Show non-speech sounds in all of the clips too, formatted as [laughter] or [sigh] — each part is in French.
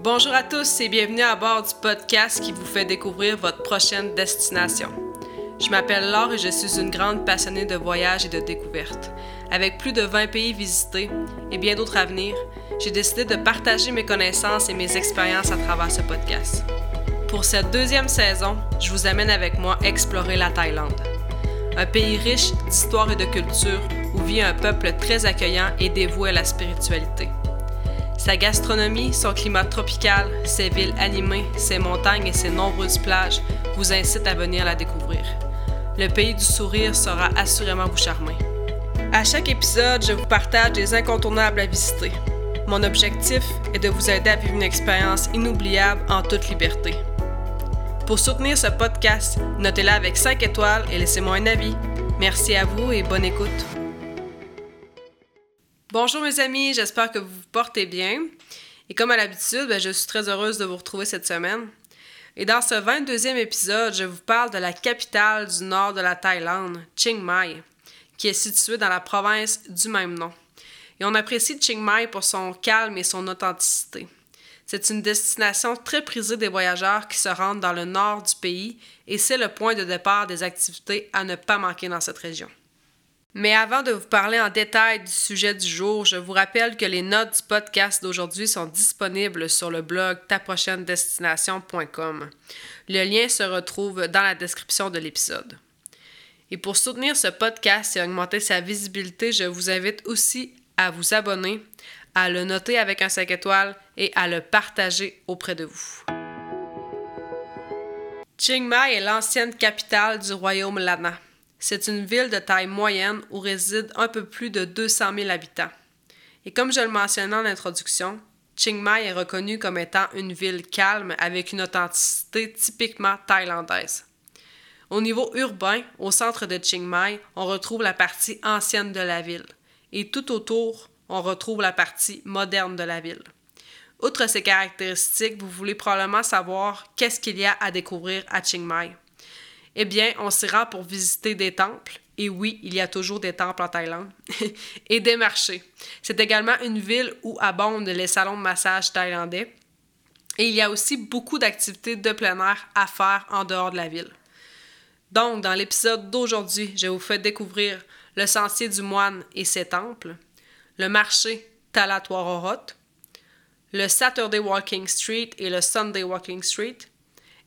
Bonjour à tous et bienvenue à bord du podcast qui vous fait découvrir votre prochaine destination. Je m'appelle Laure et je suis une grande passionnée de voyages et de découvertes. Avec plus de 20 pays visités et bien d'autres à venir, j'ai décidé de partager mes connaissances et mes expériences à travers ce podcast. Pour cette deuxième saison, je vous amène avec moi explorer la Thaïlande. Un pays riche d'histoire et de culture où vit un peuple très accueillant et dévoué à la spiritualité. Sa gastronomie, son climat tropical, ses villes animées, ses montagnes et ses nombreuses plages vous incitent à venir la découvrir. Le pays du sourire sera assurément vous charmer. À chaque épisode, je vous partage des incontournables à visiter. Mon objectif est de vous aider à vivre une expérience inoubliable en toute liberté. Pour soutenir ce podcast, notez-la avec 5 étoiles et laissez-moi un avis. Merci à vous et bonne écoute. Bonjour mes amis, j'espère que vous vous portez bien. Et comme à l'habitude, ben, je suis très heureuse de vous retrouver cette semaine. Et dans ce 22e épisode, je vous parle de la capitale du nord de la Thaïlande, Chiang Mai, qui est située dans la province du même nom. Et on apprécie Chiang Mai pour son calme et son authenticité. C'est une destination très prisée des voyageurs qui se rendent dans le nord du pays et c'est le point de départ des activités à ne pas manquer dans cette région. Mais avant de vous parler en détail du sujet du jour, je vous rappelle que les notes du podcast d'aujourd'hui sont disponibles sur le blog taprochainedestination.com. Le lien se retrouve dans la description de l'épisode. Et pour soutenir ce podcast et augmenter sa visibilité, je vous invite aussi à vous abonner, à le noter avec un 5 étoiles et à le partager auprès de vous. Chiang Mai est l'ancienne capitale du royaume Lana. C'est une ville de taille moyenne où résident un peu plus de 200 000 habitants. Et comme je le mentionnais en introduction, Chiang Mai est reconnue comme étant une ville calme avec une authenticité typiquement thaïlandaise. Au niveau urbain, au centre de Chiang Mai, on retrouve la partie ancienne de la ville, et tout autour, on retrouve la partie moderne de la ville. Outre ces caractéristiques, vous voulez probablement savoir qu'est-ce qu'il y a à découvrir à Chiang Mai. Eh bien, on s'y rend pour visiter des temples. Et oui, il y a toujours des temples en Thaïlande. [laughs] et des marchés. C'est également une ville où abondent les salons de massage thaïlandais. Et il y a aussi beaucoup d'activités de plein air à faire en dehors de la ville. Donc, dans l'épisode d'aujourd'hui, je vous fais découvrir le sentier du moine et ses temples, le marché Talatwarorot, le Saturday Walking Street et le Sunday Walking Street,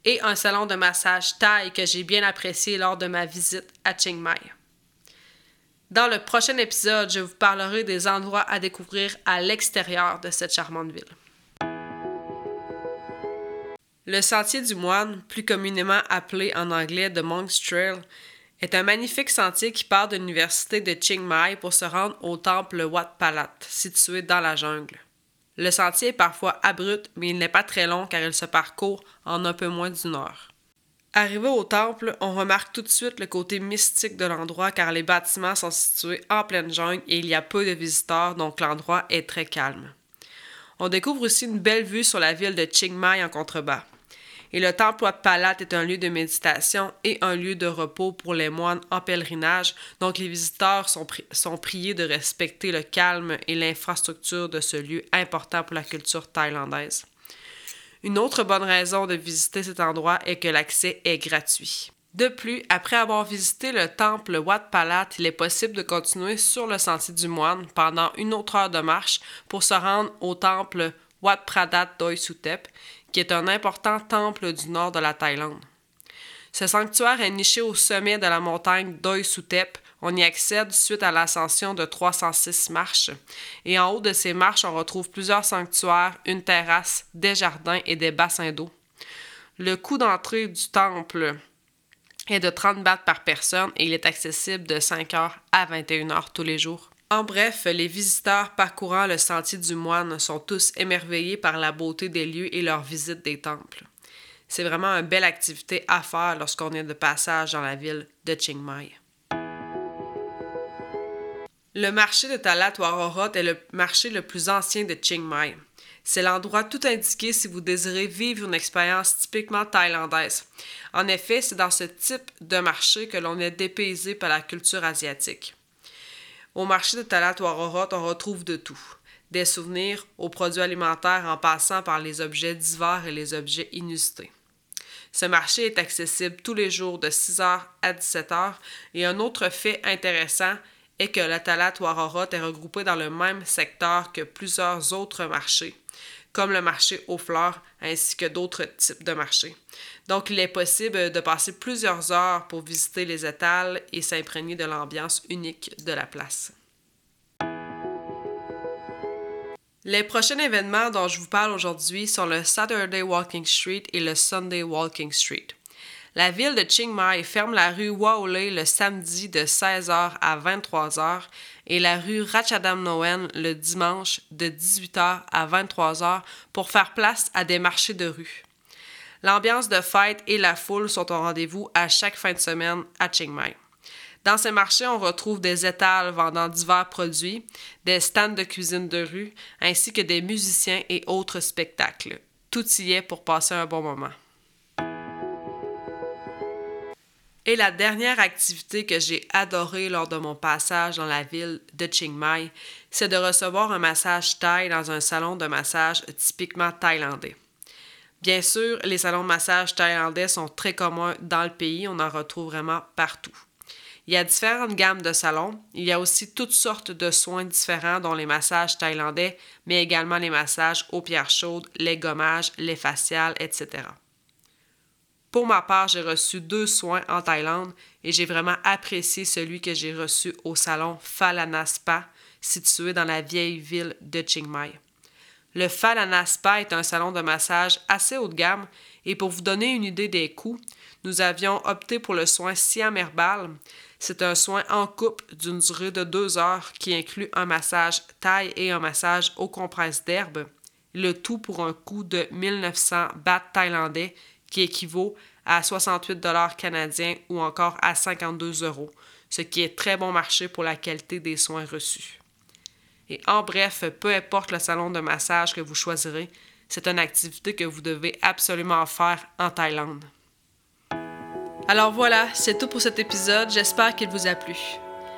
et un salon de massage Thaï que j'ai bien apprécié lors de ma visite à Chiang Mai. Dans le prochain épisode, je vous parlerai des endroits à découvrir à l'extérieur de cette charmante ville. Le Sentier du Moine, plus communément appelé en anglais The Monk's Trail, est un magnifique sentier qui part de l'université de Chiang Mai pour se rendre au temple Wat Palat, situé dans la jungle. Le sentier est parfois abrupt, mais il n'est pas très long car il se parcourt en un peu moins d'une heure. Arrivé au temple, on remarque tout de suite le côté mystique de l'endroit car les bâtiments sont situés en pleine jungle et il y a peu de visiteurs, donc l'endroit est très calme. On découvre aussi une belle vue sur la ville de Chiang Mai en contrebas et le temple Wat Palat est un lieu de méditation et un lieu de repos pour les moines en pèlerinage, donc les visiteurs sont, sont priés de respecter le calme et l'infrastructure de ce lieu important pour la culture thaïlandaise. Une autre bonne raison de visiter cet endroit est que l'accès est gratuit. De plus, après avoir visité le temple Wat Palat, il est possible de continuer sur le sentier du moine pendant une autre heure de marche pour se rendre au temple Wat Pradat Doi Sutep, qui est un important temple du nord de la Thaïlande. Ce sanctuaire est niché au sommet de la montagne Doi Sutep. On y accède suite à l'ascension de 306 marches. Et en haut de ces marches, on retrouve plusieurs sanctuaires, une terrasse, des jardins et des bassins d'eau. Le coût d'entrée du temple est de 30 bahts par personne et il est accessible de 5h à 21h tous les jours. En bref, les visiteurs parcourant le sentier du moine sont tous émerveillés par la beauté des lieux et leur visite des temples. C'est vraiment une belle activité à faire lorsqu'on est de passage dans la ville de Chiang Mai. Le marché de Talat Warorot est le marché le plus ancien de Chiang Mai. C'est l'endroit tout indiqué si vous désirez vivre une expérience typiquement thaïlandaise. En effet, c'est dans ce type de marché que l'on est dépaysé par la culture asiatique. Au marché de Talat Warorot, on retrouve de tout. des souvenirs aux produits alimentaires en passant par les objets divers et les objets inusités. Ce marché est accessible tous les jours de 6h à 17h et un autre fait intéressant est que la Talat Warorot est regroupé dans le même secteur que plusieurs autres marchés, comme le marché aux fleurs ainsi que d'autres types de marchés. Donc, il est possible de passer plusieurs heures pour visiter les étals et s'imprégner de l'ambiance unique de la place. Les prochains événements dont je vous parle aujourd'hui sont le Saturday Walking Street et le Sunday Walking Street. La ville de Chiang Mai ferme la rue Waolei le samedi de 16h à 23h et la rue Ratchadam Noen le dimanche de 18h à 23h pour faire place à des marchés de rue. L'ambiance de fête et la foule sont au rendez-vous à chaque fin de semaine à Chiang Mai. Dans ces marchés, on retrouve des étals vendant divers produits, des stands de cuisine de rue, ainsi que des musiciens et autres spectacles. Tout y est pour passer un bon moment. Et la dernière activité que j'ai adorée lors de mon passage dans la ville de Chiang Mai, c'est de recevoir un massage thaï dans un salon de massage typiquement thaïlandais. Bien sûr, les salons de massage thaïlandais sont très communs dans le pays, on en retrouve vraiment partout. Il y a différentes gammes de salons. Il y a aussi toutes sortes de soins différents, dont les massages thaïlandais, mais également les massages aux pierres chaudes, les gommages, les faciales, etc. Pour ma part, j'ai reçu deux soins en Thaïlande et j'ai vraiment apprécié celui que j'ai reçu au salon Phalana Spa, situé dans la vieille ville de Chiang Mai. Le Phalana Spa est un salon de massage assez haut de gamme et pour vous donner une idée des coûts, nous avions opté pour le soin Siam Herbal. C'est un soin en coupe d'une durée de deux heures qui inclut un massage taille et un massage aux compresses d'herbe. Le tout pour un coût de 1900 bahts thaïlandais qui équivaut à 68 dollars canadiens ou encore à 52 euros, ce qui est très bon marché pour la qualité des soins reçus. Et en bref, peu importe le salon de massage que vous choisirez, c'est une activité que vous devez absolument faire en Thaïlande. Alors voilà, c'est tout pour cet épisode. J'espère qu'il vous a plu.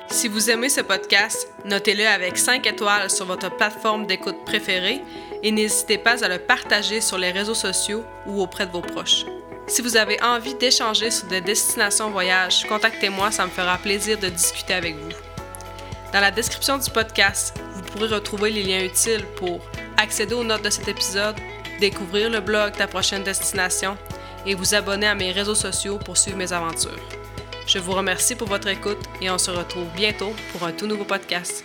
Si vous aimez ce podcast, notez-le avec 5 étoiles sur votre plateforme d'écoute préférée et n'hésitez pas à le partager sur les réseaux sociaux ou auprès de vos proches. Si vous avez envie d'échanger sur des destinations voyage, contactez-moi, ça me fera plaisir de discuter avec vous. Dans la description du podcast, vous pourrez retrouver les liens utiles pour accéder aux notes de cet épisode, découvrir le blog Ta prochaine destination et vous abonner à mes réseaux sociaux pour suivre mes aventures. Je vous remercie pour votre écoute et on se retrouve bientôt pour un tout nouveau podcast.